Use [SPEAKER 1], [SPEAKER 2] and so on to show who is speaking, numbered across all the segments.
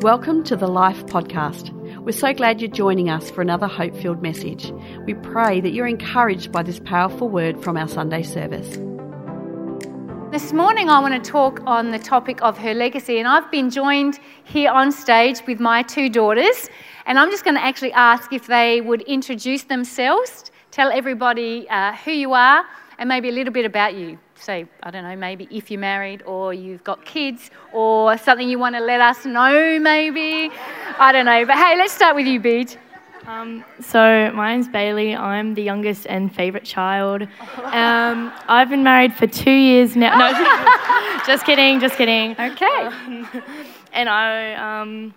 [SPEAKER 1] Welcome to the Life Podcast. We're so glad you're joining us for another hope filled message. We pray that you're encouraged by this powerful word from our Sunday service.
[SPEAKER 2] This morning, I want to talk on the topic of her legacy, and I've been joined here on stage with my two daughters. And I'm just going to actually ask if they would introduce themselves, tell everybody uh, who you are, and maybe a little bit about you say, I don't know, maybe if you're married or you've got kids or something you want to let us know, maybe. I don't know. But hey, let's start with you, Beej.
[SPEAKER 3] Um, so my name's Bailey. I'm the youngest and favourite child. Um, I've been married for two years now. No, just kidding, just kidding.
[SPEAKER 2] Okay.
[SPEAKER 3] Um, and I, um,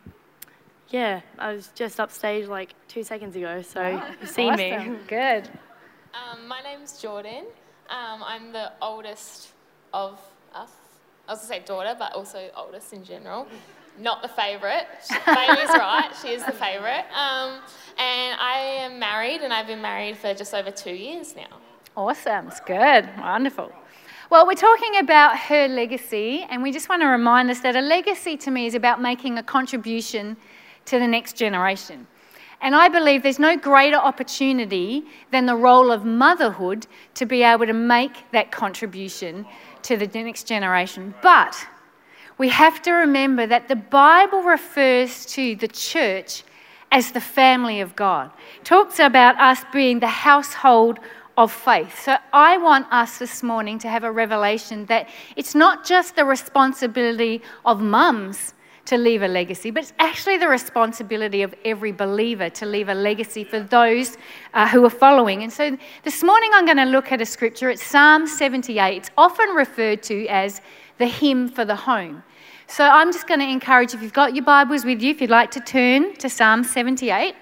[SPEAKER 3] yeah, I was just upstage like two seconds ago, so oh, you've seen
[SPEAKER 2] awesome. me. Good.
[SPEAKER 4] Um, my name's Jordan. Um, I'm the oldest of us. I was going to say daughter, but also oldest in general. Not the favourite. Bailey's right, she is the favourite. Um, and I am married, and I've been married for just over two years now.
[SPEAKER 2] Awesome, it's good, wonderful. Well, we're talking about her legacy, and we just want to remind us that a legacy to me is about making a contribution to the next generation. And I believe there's no greater opportunity than the role of motherhood to be able to make that contribution to the next generation. But we have to remember that the Bible refers to the church as the family of God. It talks about us being the household of faith. So I want us this morning to have a revelation that it's not just the responsibility of mums to leave a legacy, but it's actually the responsibility of every believer to leave a legacy for those uh, who are following. And so this morning I'm going to look at a scripture. It's Psalm 78. It's often referred to as the hymn for the home. So I'm just going to encourage if you've got your Bibles with you, if you'd like to turn to Psalm 78.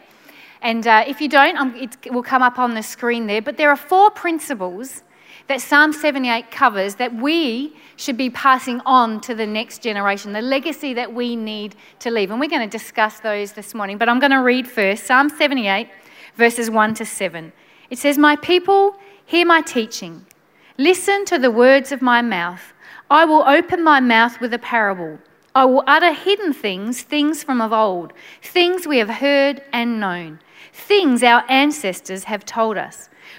[SPEAKER 2] And uh, if you don't, um, it will come up on the screen there. But there are four principles that Psalm 78 covers that we should be passing on to the next generation, the legacy that we need to leave. And we're going to discuss those this morning. But I'm going to read first Psalm 78, verses 1 to 7. It says, My people, hear my teaching. Listen to the words of my mouth. I will open my mouth with a parable. I will utter hidden things, things from of old, things we have heard and known, things our ancestors have told us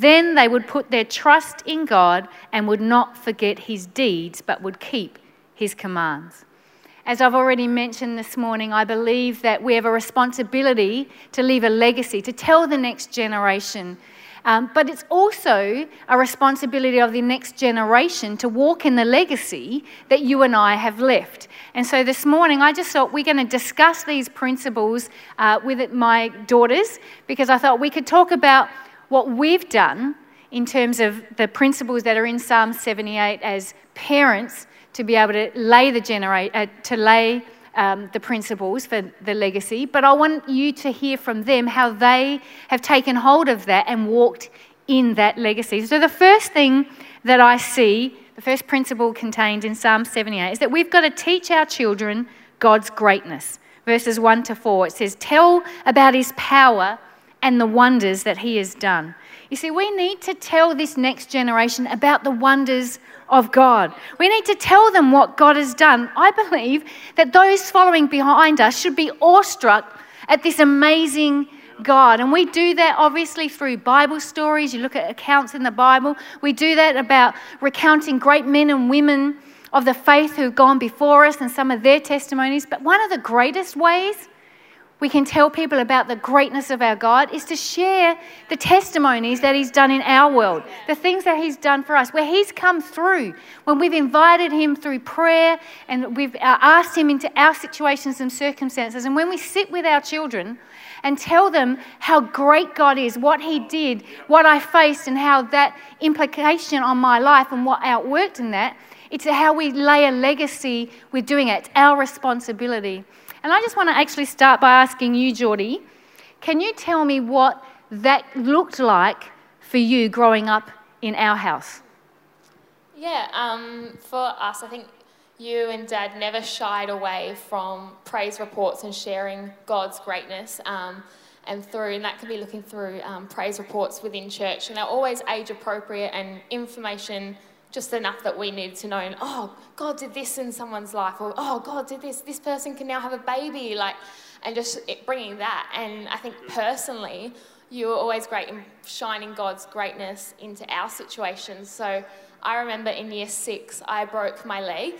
[SPEAKER 2] Then they would put their trust in God and would not forget his deeds, but would keep his commands. As I've already mentioned this morning, I believe that we have a responsibility to leave a legacy, to tell the next generation. Um, but it's also a responsibility of the next generation to walk in the legacy that you and I have left. And so this morning, I just thought we're going to discuss these principles uh, with my daughters because I thought we could talk about what we've done in terms of the principles that are in Psalm 78 as parents to be able to lay the generate uh, to lay um, the principles for the legacy, but I want you to hear from them how they have taken hold of that and walked in that legacy. So, the first thing that I see, the first principle contained in Psalm 78, is that we've got to teach our children God's greatness. Verses 1 to 4, it says, Tell about his power and the wonders that He has done. You see, we need to tell this next generation about the wonders of God. We need to tell them what God has done. I believe that those following behind us should be awestruck at this amazing God. And we do that obviously through Bible stories. You look at accounts in the Bible. We do that about recounting great men and women of the faith who've gone before us and some of their testimonies. But one of the greatest ways we can tell people about the greatness of our God is to share the testimonies that He's done in our world, the things that He's done for us, where He's come through, when we've invited Him through prayer and we've uh, asked Him into our situations and circumstances. And when we sit with our children and tell them how great God is, what He did, what I faced, and how that implication on my life and what outworked in that, it's how we lay a legacy with doing it. It's our responsibility. And I just want to actually start by asking you, Geordie, Can you tell me what that looked like for you growing up in our house?
[SPEAKER 4] Yeah, um, for us, I think you and Dad never shied away from praise reports and sharing God's greatness. Um, and through, and that could be looking through um, praise reports within church, and they're always age appropriate and information just enough that we needed to know. Oh, God did this in someone's life, or oh, God did this. This person can now have a baby, like, and just bringing that. And I think personally, you were always great in shining God's greatness into our situations. So I remember in year six, I broke my leg.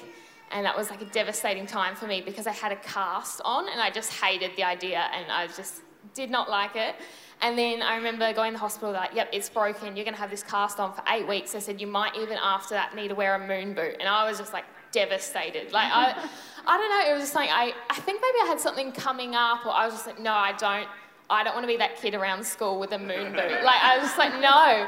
[SPEAKER 4] And that was like a devastating time for me because I had a cast on and I just hated the idea and I just did not like it. And then I remember going to the hospital, like, yep, it's broken. You're going to have this cast on for eight weeks. They said you might even after that need to wear a moon boot. And I was just like devastated. Like, I, I don't know. It was just like, I, I think maybe I had something coming up, or I was just like, no, I don't. I don't want to be that kid around school with a moon boot. Like, I was just like, no.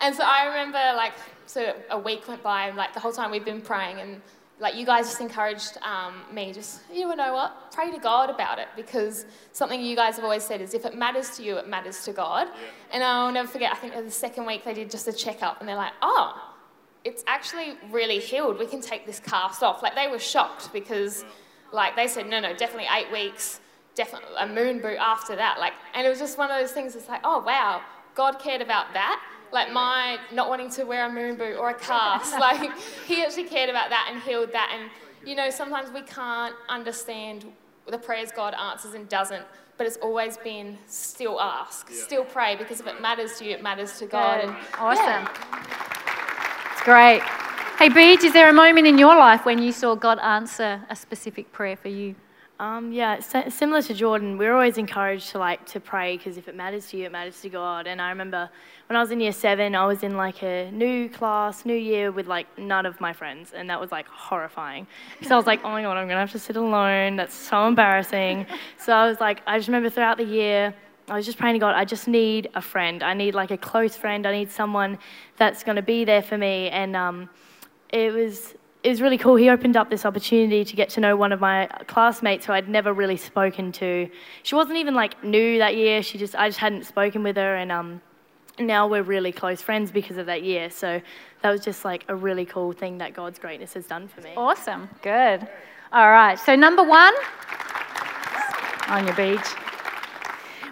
[SPEAKER 4] And so I remember, like, so a week went by, and like the whole time we've been praying, and like you guys just encouraged um, me. Just you know what? Pray to god about it because something you guys have always said is if it matters to you it matters to god. Yeah. and i'll never forget i think the second week they did just a checkup and they're like oh it's actually really healed. We can take this cast off. Like they were shocked because like they said no no definitely eight weeks definitely a moon boot after that. Like and it was just one of those things it's like oh wow god cared about that like my not wanting to wear a moon boot or a cast. like he actually cared about that and healed that. And you know, sometimes we can't understand the prayers God answers and doesn't, but it's always been still ask, yeah. still pray, because if it matters to you, it matters to God. And,
[SPEAKER 2] awesome. Yeah. It's great. Hey, Beej, is there a moment in your life when you saw God answer a specific prayer for you?
[SPEAKER 3] Um, yeah, similar to Jordan, we are always encouraged to like to pray because if it matters to you, it matters to God. And I remember when I was in year seven, I was in like a new class, new year with like none of my friends, and that was like horrifying. Because I was like, oh my god, I'm gonna have to sit alone. That's so embarrassing. so I was like, I just remember throughout the year, I was just praying to God, I just need a friend. I need like a close friend. I need someone that's gonna be there for me. And um, it was it was really cool. He opened up this opportunity to get to know one of my classmates who I'd never really spoken to. She wasn't even like new that year. She just I just hadn't spoken with her, and um, now we're really close friends because of that year. So that was just like a really cool thing that God's greatness has done for me.
[SPEAKER 2] Awesome, good. All right. So number one on your Beej.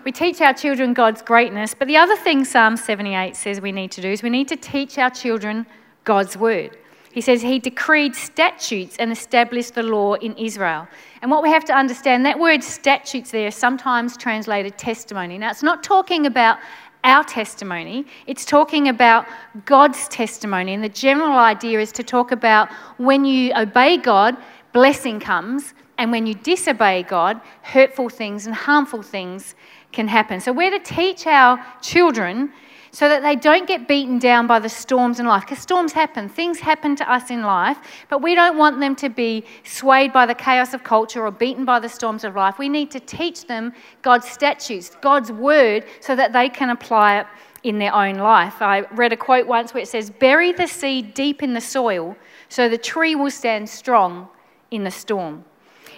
[SPEAKER 2] We teach our children God's greatness, but the other thing Psalm 78 says we need to do is we need to teach our children God's word. He says he decreed statutes and established the law in Israel. And what we have to understand, that word statutes there is sometimes translated testimony. Now, it's not talking about our testimony, it's talking about God's testimony. And the general idea is to talk about when you obey God, blessing comes, and when you disobey God, hurtful things and harmful things can happen. So, we're to teach our children so that they don't get beaten down by the storms in life. Because storms happen, things happen to us in life, but we don't want them to be swayed by the chaos of culture or beaten by the storms of life. We need to teach them God's statutes, God's word, so that they can apply it in their own life. I read a quote once where it says, Bury the seed deep in the soil so the tree will stand strong in the storm.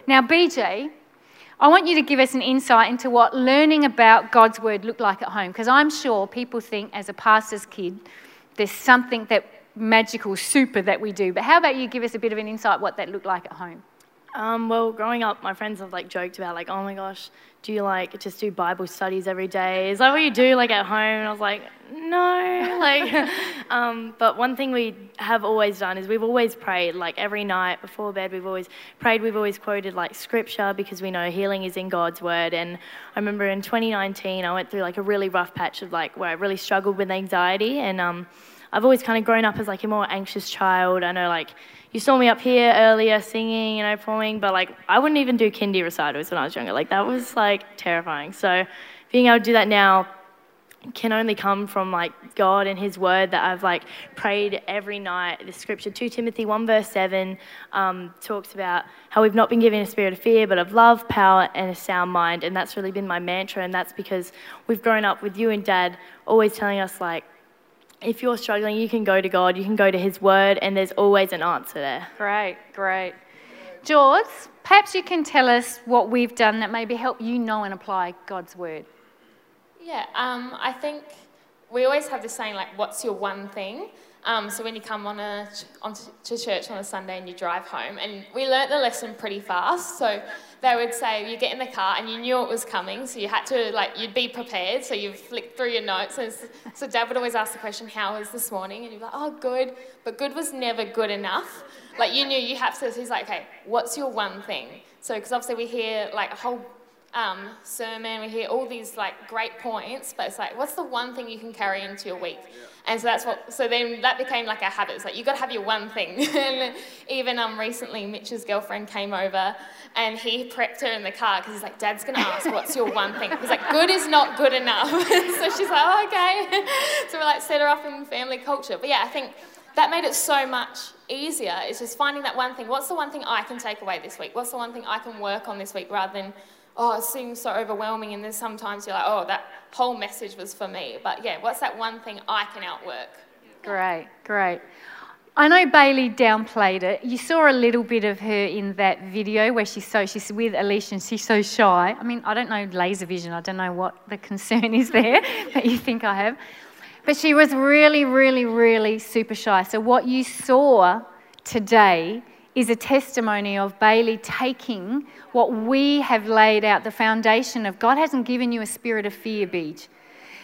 [SPEAKER 2] Now, Beej, I want you to give us an insight into what learning about God's word looked like at home, because I'm sure people think as a pastor's kid, there's something that magical, super that we do. But how about you give us a bit of an insight what that looked like at home?
[SPEAKER 3] Um, well, growing up, my friends have like joked about like, oh my gosh, do you like just do Bible studies every day? Is that what you do like at home? And I was like, no, like. um, but one thing we have always done is we've always prayed like every night before bed. We've always prayed. We've always quoted like scripture because we know healing is in God's word. And I remember in 2019, I went through like a really rough patch of like where I really struggled with anxiety, and um, I've always kind of grown up as like a more anxious child. I know like you saw me up here earlier singing, you know, performing, but like I wouldn't even do kindy recitals when I was younger. Like that was like terrifying. So being able to do that now can only come from like God and His Word that I've like prayed every night. The scripture, 2 Timothy 1 verse 7, um, talks about how we've not been given a spirit of fear, but of love, power, and a sound mind. And that's really been my mantra. And that's because we've grown up with you and Dad always telling us like if you're struggling, you can go to God, you can go to His Word, and there's always an answer there.
[SPEAKER 2] Great, great. George, perhaps you can tell us what we've done that maybe help you know and apply God's Word.
[SPEAKER 4] Yeah, um, I think we always have this saying like, "What's your one thing?" Um, so when you come on a, on to church on a Sunday and you drive home, and we learnt the lesson pretty fast. So they would say you get in the car and you knew it was coming, so you had to like you'd be prepared. So you flick through your notes. And so Dad would always ask the question, "How was this morning?" And you'd be like, "Oh, good," but good was never good enough. Like you knew you have to. So he's like, "Okay, what's your one thing?" So because obviously we hear like a whole um, sermon, we hear all these like great points, but it's like, what's the one thing you can carry into your week? And so that's what. So then that became like a habit. It's like you got to have your one thing. and even um, recently, Mitch's girlfriend came over, and he prepped her in the car because he's like, Dad's gonna ask, what's your one thing? He's like, good is not good enough. so she's like, oh, okay. so we like set her up in family culture. But yeah, I think that made it so much easier. It's just finding that one thing. What's the one thing I can take away this week? What's the one thing I can work on this week rather than oh, it seems so overwhelming. And then sometimes you're like, oh, that whole message was for me. But yeah, what's that one thing I can outwork?
[SPEAKER 2] Great, great. I know Bailey downplayed it. You saw a little bit of her in that video where she's so she's with Alicia and she's so shy. I mean, I don't know laser vision. I don't know what the concern is there that you think I have. But she was really, really, really super shy. So what you saw today is a testimony of Bailey taking what we have laid out, the foundation of God hasn't given you a spirit of fear, Beej,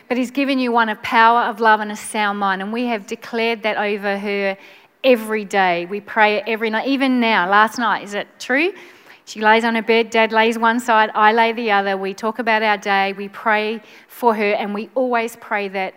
[SPEAKER 2] but He's given you one of power, of love, and a sound mind. And we have declared that over her every day. We pray it every night, even now, last night. Is it true? She lays on her bed, dad lays one side, I lay the other. We talk about our day, we pray for her, and we always pray that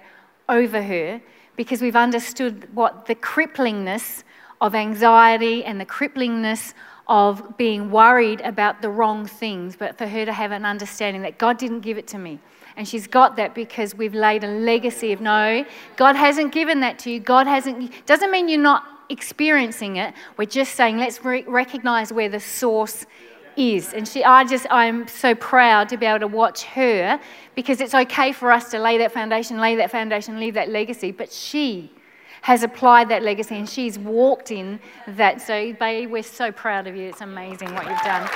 [SPEAKER 2] over her because we've understood what the cripplingness of anxiety and the cripplingness of being worried about the wrong things, but for her to have an understanding that God didn't give it to me. And she's got that because we've laid a legacy of no, God hasn't given that to you. God hasn't, doesn't mean you're not experiencing it. We're just saying let's re- recognize where the source is. And she, I just, I'm so proud to be able to watch her because it's okay for us to lay that foundation, lay that foundation, leave that legacy. But she has applied that legacy and she's walked in that. So, Bay, we're so proud of you. It's amazing what you've done.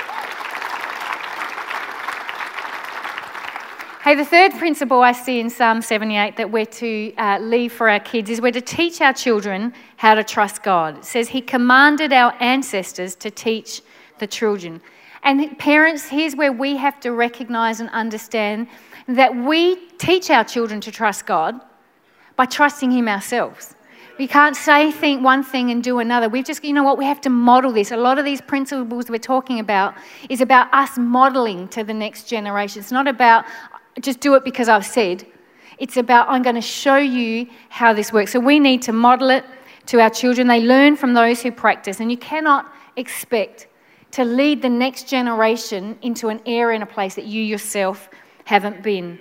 [SPEAKER 2] Hey, the third principle I see in Psalm 78 that we're to uh, leave for our kids is we're to teach our children how to trust God. It says, He commanded our ancestors to teach the children. And parents, here's where we have to recognize and understand that we teach our children to trust God by trusting Him ourselves. We can't say think one thing and do another. We've just, you know what, we have to model this. A lot of these principles we're talking about is about us modeling to the next generation. It's not about just do it because I've said. It's about I'm going to show you how this works. So we need to model it to our children. They learn from those who practice. And you cannot expect to lead the next generation into an area and a place that you yourself haven't been.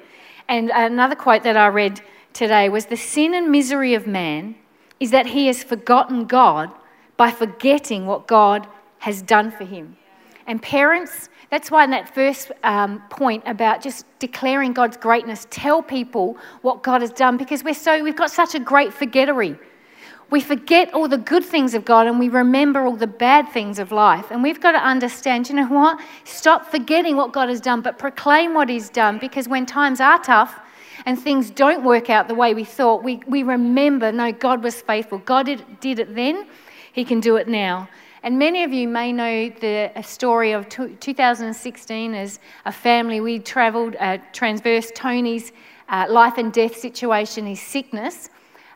[SPEAKER 2] And another quote that I read today was The sin and misery of man is that he has forgotten God by forgetting what God has done for him. And parents, that's why in that first um, point about just declaring God's greatness, tell people what God has done because we're so we've got such a great forgettery. We forget all the good things of God and we remember all the bad things of life. And we've got to understand, you know what? Stop forgetting what God has done, but proclaim what He's done because when times are tough, and things don't work out the way we thought, we, we remember no, God was faithful. God did, did it then, He can do it now. And many of you may know the story of 2016 as a family. We travelled, uh, transversed Tony's uh, life and death situation, his sickness.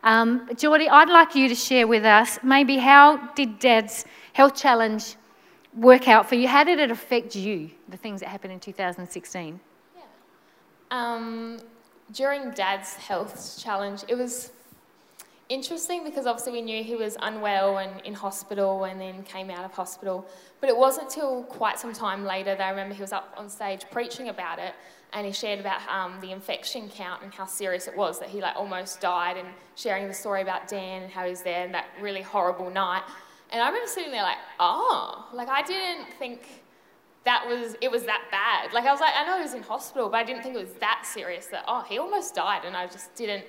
[SPEAKER 2] Um, Geordie, I'd like you to share with us maybe how did Dad's health challenge work out for you? How did it affect you, the things that happened in 2016?
[SPEAKER 4] Yeah. Um, during Dad's health challenge, it was interesting because obviously we knew he was unwell and in hospital and then came out of hospital. But it wasn't until quite some time later that I remember he was up on stage preaching about it and he shared about um, the infection count and how serious it was that he like almost died and sharing the story about Dan and how he was there and that really horrible night. And I remember sitting there like, oh, like I didn't think that was it was that bad. Like I was like, I know he was in hospital, but I didn't think it was that serious. That oh, he almost died, and I just didn't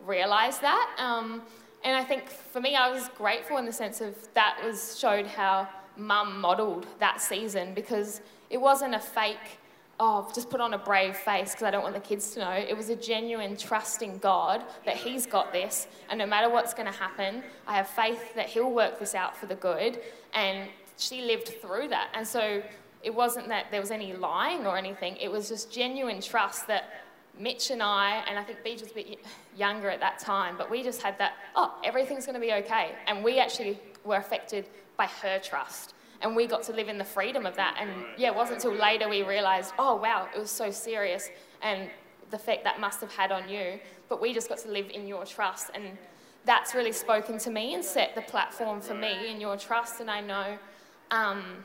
[SPEAKER 4] realize that. Um, and I think for me, I was grateful in the sense of that was showed how mum modelled that season because it wasn't a fake oh, just put on a brave face because I don't want the kids to know. It was a genuine trust in God that He's got this, and no matter what's going to happen, I have faith that He'll work this out for the good. And she lived through that. And so it wasn't that there was any lying or anything, it was just genuine trust that Mitch and I, and I think Beej was a bit younger at that time, but we just had that, oh, everything's going to be okay. And we actually were affected by her trust and we got to live in the freedom of that. And yeah, it wasn't until later we realized, oh wow, it was so serious and the effect that must have had on you. But we just got to live in your trust, and that's really spoken to me and set the platform for me in your trust. And I know um,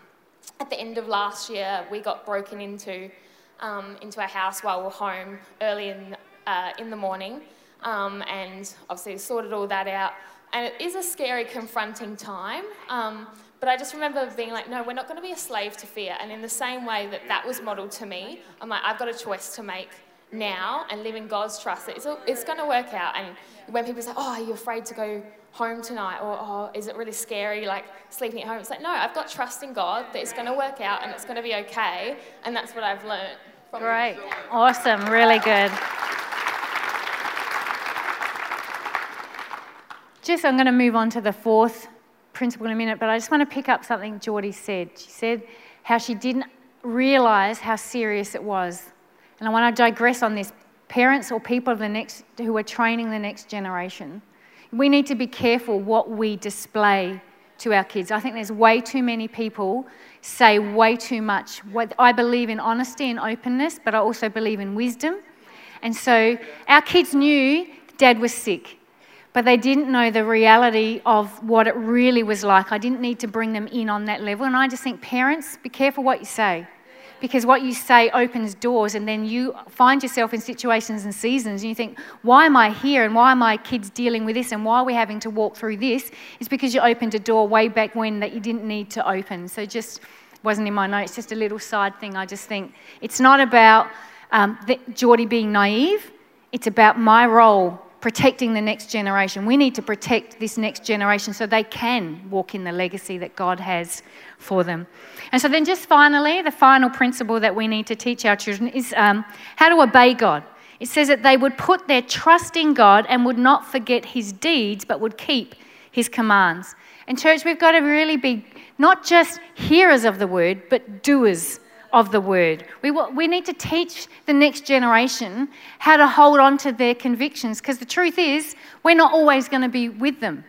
[SPEAKER 4] at the end of last year, we got broken into um, into our house while we were home early in uh, in the morning, um, and obviously sorted all that out. And it is a scary, confronting time. Um, but I just remember being like, no, we're not going to be a slave to fear. And in the same way that that was modeled to me, I'm like, I've got a choice to make now and live in God's trust. It's, it's going to work out. And when people say, oh, are you afraid to go home tonight? Or, oh, is it really scary, like sleeping at home? It's like, no, I've got trust in God that it's going to work out and it's going to be okay. And that's what I've learned.
[SPEAKER 2] From Great. Awesome. Really good. Just, I'm going to move on to the fourth principle in a minute, but I just want to pick up something Geordie said. She said how she didn't realize how serious it was. And I want to digress on this. Parents or people the next, who are training the next generation, we need to be careful what we display to our kids. I think there's way too many people say way too much. I believe in honesty and openness, but I also believe in wisdom. And so our kids knew dad was sick but they didn't know the reality of what it really was like. I didn't need to bring them in on that level. And I just think, parents, be careful what you say. Because what you say opens doors, and then you find yourself in situations and seasons, and you think, why am I here? And why are my kids dealing with this? And why are we having to walk through this? It's because you opened a door way back when that you didn't need to open. So just wasn't in my notes, just a little side thing. I just think it's not about um, Geordie being naive, it's about my role protecting the next generation. We need to protect this next generation so they can walk in the legacy that God has for them. And so, then, just finally, the final principle that we need to teach our children is um, how to obey God. It says that they would put their trust in God and would not forget his deeds, but would keep his commands. And, church, we've got to really be not just hearers of the word, but doers of the word. We, we need to teach the next generation how to hold on to their convictions because the truth is, we're not always going to be with them.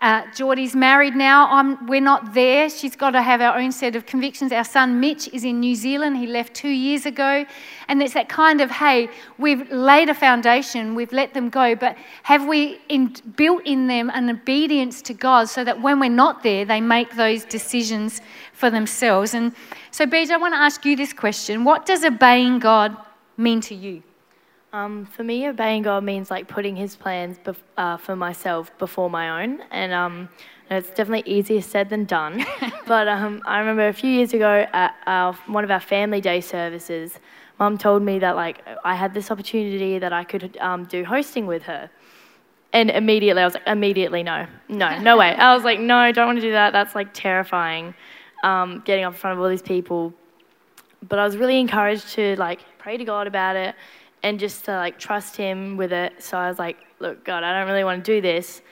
[SPEAKER 2] Uh, Geordie's married now. I'm, we're not there. She's got to have our own set of convictions. Our son Mitch is in New Zealand. He left two years ago. And it's that kind of, hey, we've laid a foundation, we've let them go, but have we in, built in them an obedience to God so that when we're not there, they make those decisions for themselves? And so, Beej, I want to ask you this question What does obeying God mean to you?
[SPEAKER 3] Um, for me, obeying God means like putting His plans bef- uh, for myself before my own, and um, it's definitely easier said than done. but um, I remember a few years ago at our, one of our family day services, Mum told me that like I had this opportunity that I could um, do hosting with her, and immediately I was like, immediately no, no, no way. I was like, no, don't want to do that. That's like terrifying, um, getting up in front of all these people. But I was really encouraged to like pray to God about it and just to like trust him with it. So I was like, look, God, I don't really want to do this,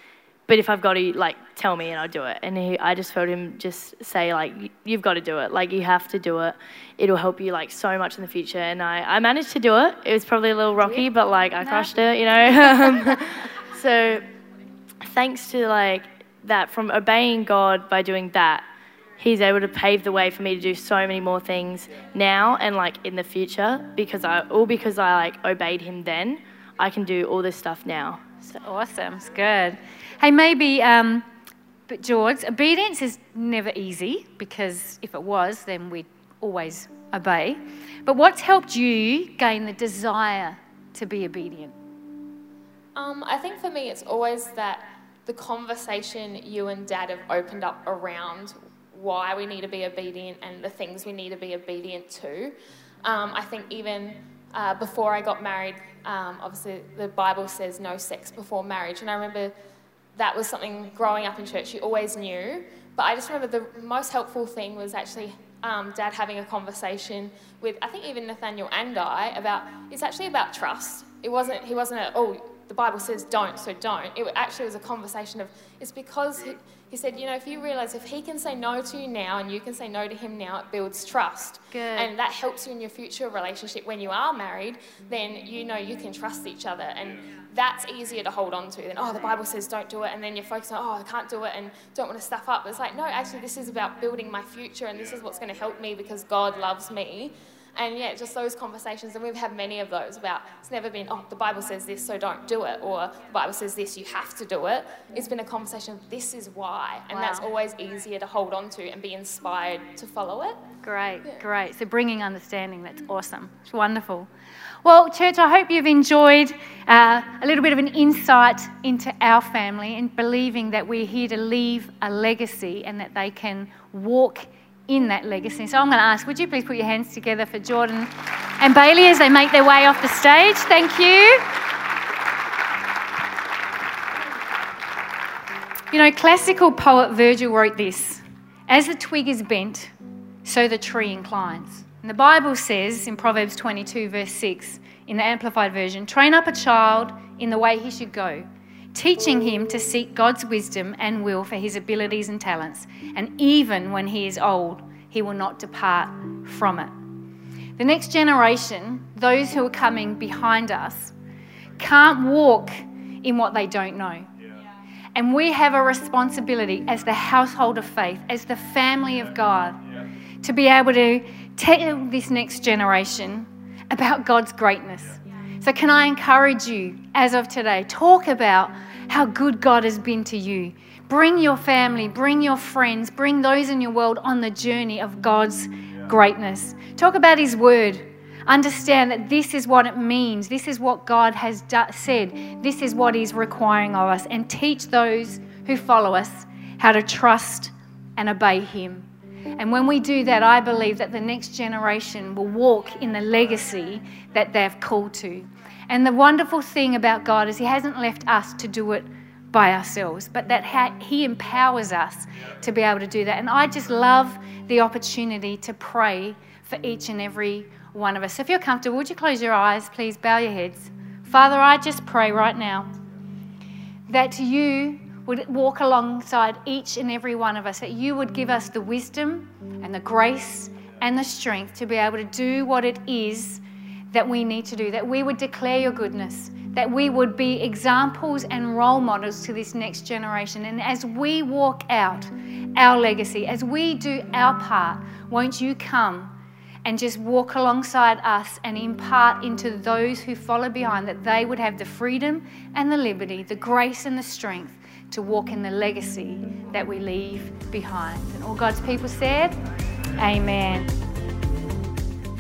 [SPEAKER 3] but if I've got to, like, tell me and I'll do it. And he, I just felt him just say, like, you've got to do it. Like, you have to do it. It'll help you, like, so much in the future. And I, I managed to do it. It was probably a little rocky, but, like, I crushed it, you know? so thanks to, like, that, from obeying God by doing that, he's able to pave the way for me to do so many more things now and like in the future because I all because I like obeyed him then. I can do all this stuff now.
[SPEAKER 2] So awesome, it's good. Hey, maybe, um, but George, obedience is never easy because if it was, then we'd always obey. But what's helped you gain the desire to be obedient?
[SPEAKER 4] Um, I think for me, it's always that the conversation you and Dad have opened up around why we need to be obedient and the things we need to be obedient to. Um, I think even uh, before I got married, um, obviously the Bible says no sex before marriage, and I remember that was something growing up in church you always knew. But I just remember the most helpful thing was actually um, Dad having a conversation with, I think even Nathaniel and I, about it's actually about trust. It wasn't, he wasn't a, oh, the Bible says don't, so don't. It actually was a conversation of, it's because he, he said, you know, if you realize if he can say no to you now and you can say no to him now, it builds trust.
[SPEAKER 2] Good.
[SPEAKER 4] And that helps you in your future relationship when you are married, then you know you can trust each other. And that's easier to hold on to than, oh, the Bible says don't do it. And then you're focused on, oh, I can't do it and don't want to stuff up. It's like, no, actually, this is about building my future and this is what's going to help me because God loves me. And yeah, just those conversations, and we've had many of those about it's never been, oh, the Bible says this, so don't do it, or the Bible says this, you have to do it. It's been a conversation of this is why, and
[SPEAKER 2] Wow.
[SPEAKER 4] that's always easier to hold on to and be inspired to follow it.
[SPEAKER 2] Great, great. So bringing understanding, that's awesome. It's wonderful. Well, church, I hope you've enjoyed uh, a little bit of an insight into our family and believing that we're here to leave a legacy and that they can walk in that legacy. So I'm going to ask, would you please put your hands together for Jordan and Bailey as they make their way off the stage? Thank you. You know, classical poet Virgil wrote this As the twig is bent, so the tree inclines. And the Bible says in Proverbs 22, verse 6, in the Amplified Version, train up a child in the way he should go, teaching him to seek God's wisdom and will for his abilities and talents. And even when he is old, he will not depart from it. The next generation, those who are coming behind us, can't walk in what they don't know. And we have a responsibility as the household of faith, as the family of God, to be able to tell this next generation about God's greatness. So, can I encourage you as of today? Talk about how good God has been to you. Bring your family, bring your friends, bring those in your world on the journey of God's greatness. Talk about His Word. Understand that this is what it means. This is what God has do- said. This is what He's requiring of us. And teach those who follow us how to trust and obey Him. And when we do that, I believe that the next generation will walk in the legacy that they've called to. And the wonderful thing about God is He hasn't left us to do it by ourselves, but that He empowers us to be able to do that. And I just love the opportunity to pray for each and every one of us. So if you're comfortable, would you close your eyes? Please bow your heads. Father, I just pray right now that you would walk alongside each and every one of us, that you would give us the wisdom and the grace and the strength to be able to do what it is that we need to do, that we would declare your goodness, that we would be examples and role models to this next generation. And as we walk out our legacy, as we do our part, won't you come? and just walk alongside us and impart into those who follow behind that they would have the freedom and the liberty, the grace and the strength to walk in the legacy that we leave behind. And all God's people said, Amen.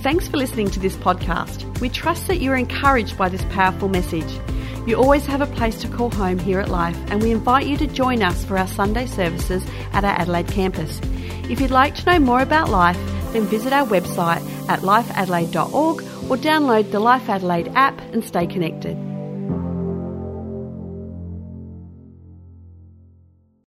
[SPEAKER 1] Thanks for listening to this podcast. We trust that you're encouraged by this powerful message. You always have a place to call home here at Life, and we invite you to join us for our Sunday services at our Adelaide campus. If you'd like to know more about Life, then visit our website at lifeadelaide.org or download the Life Adelaide app and stay connected.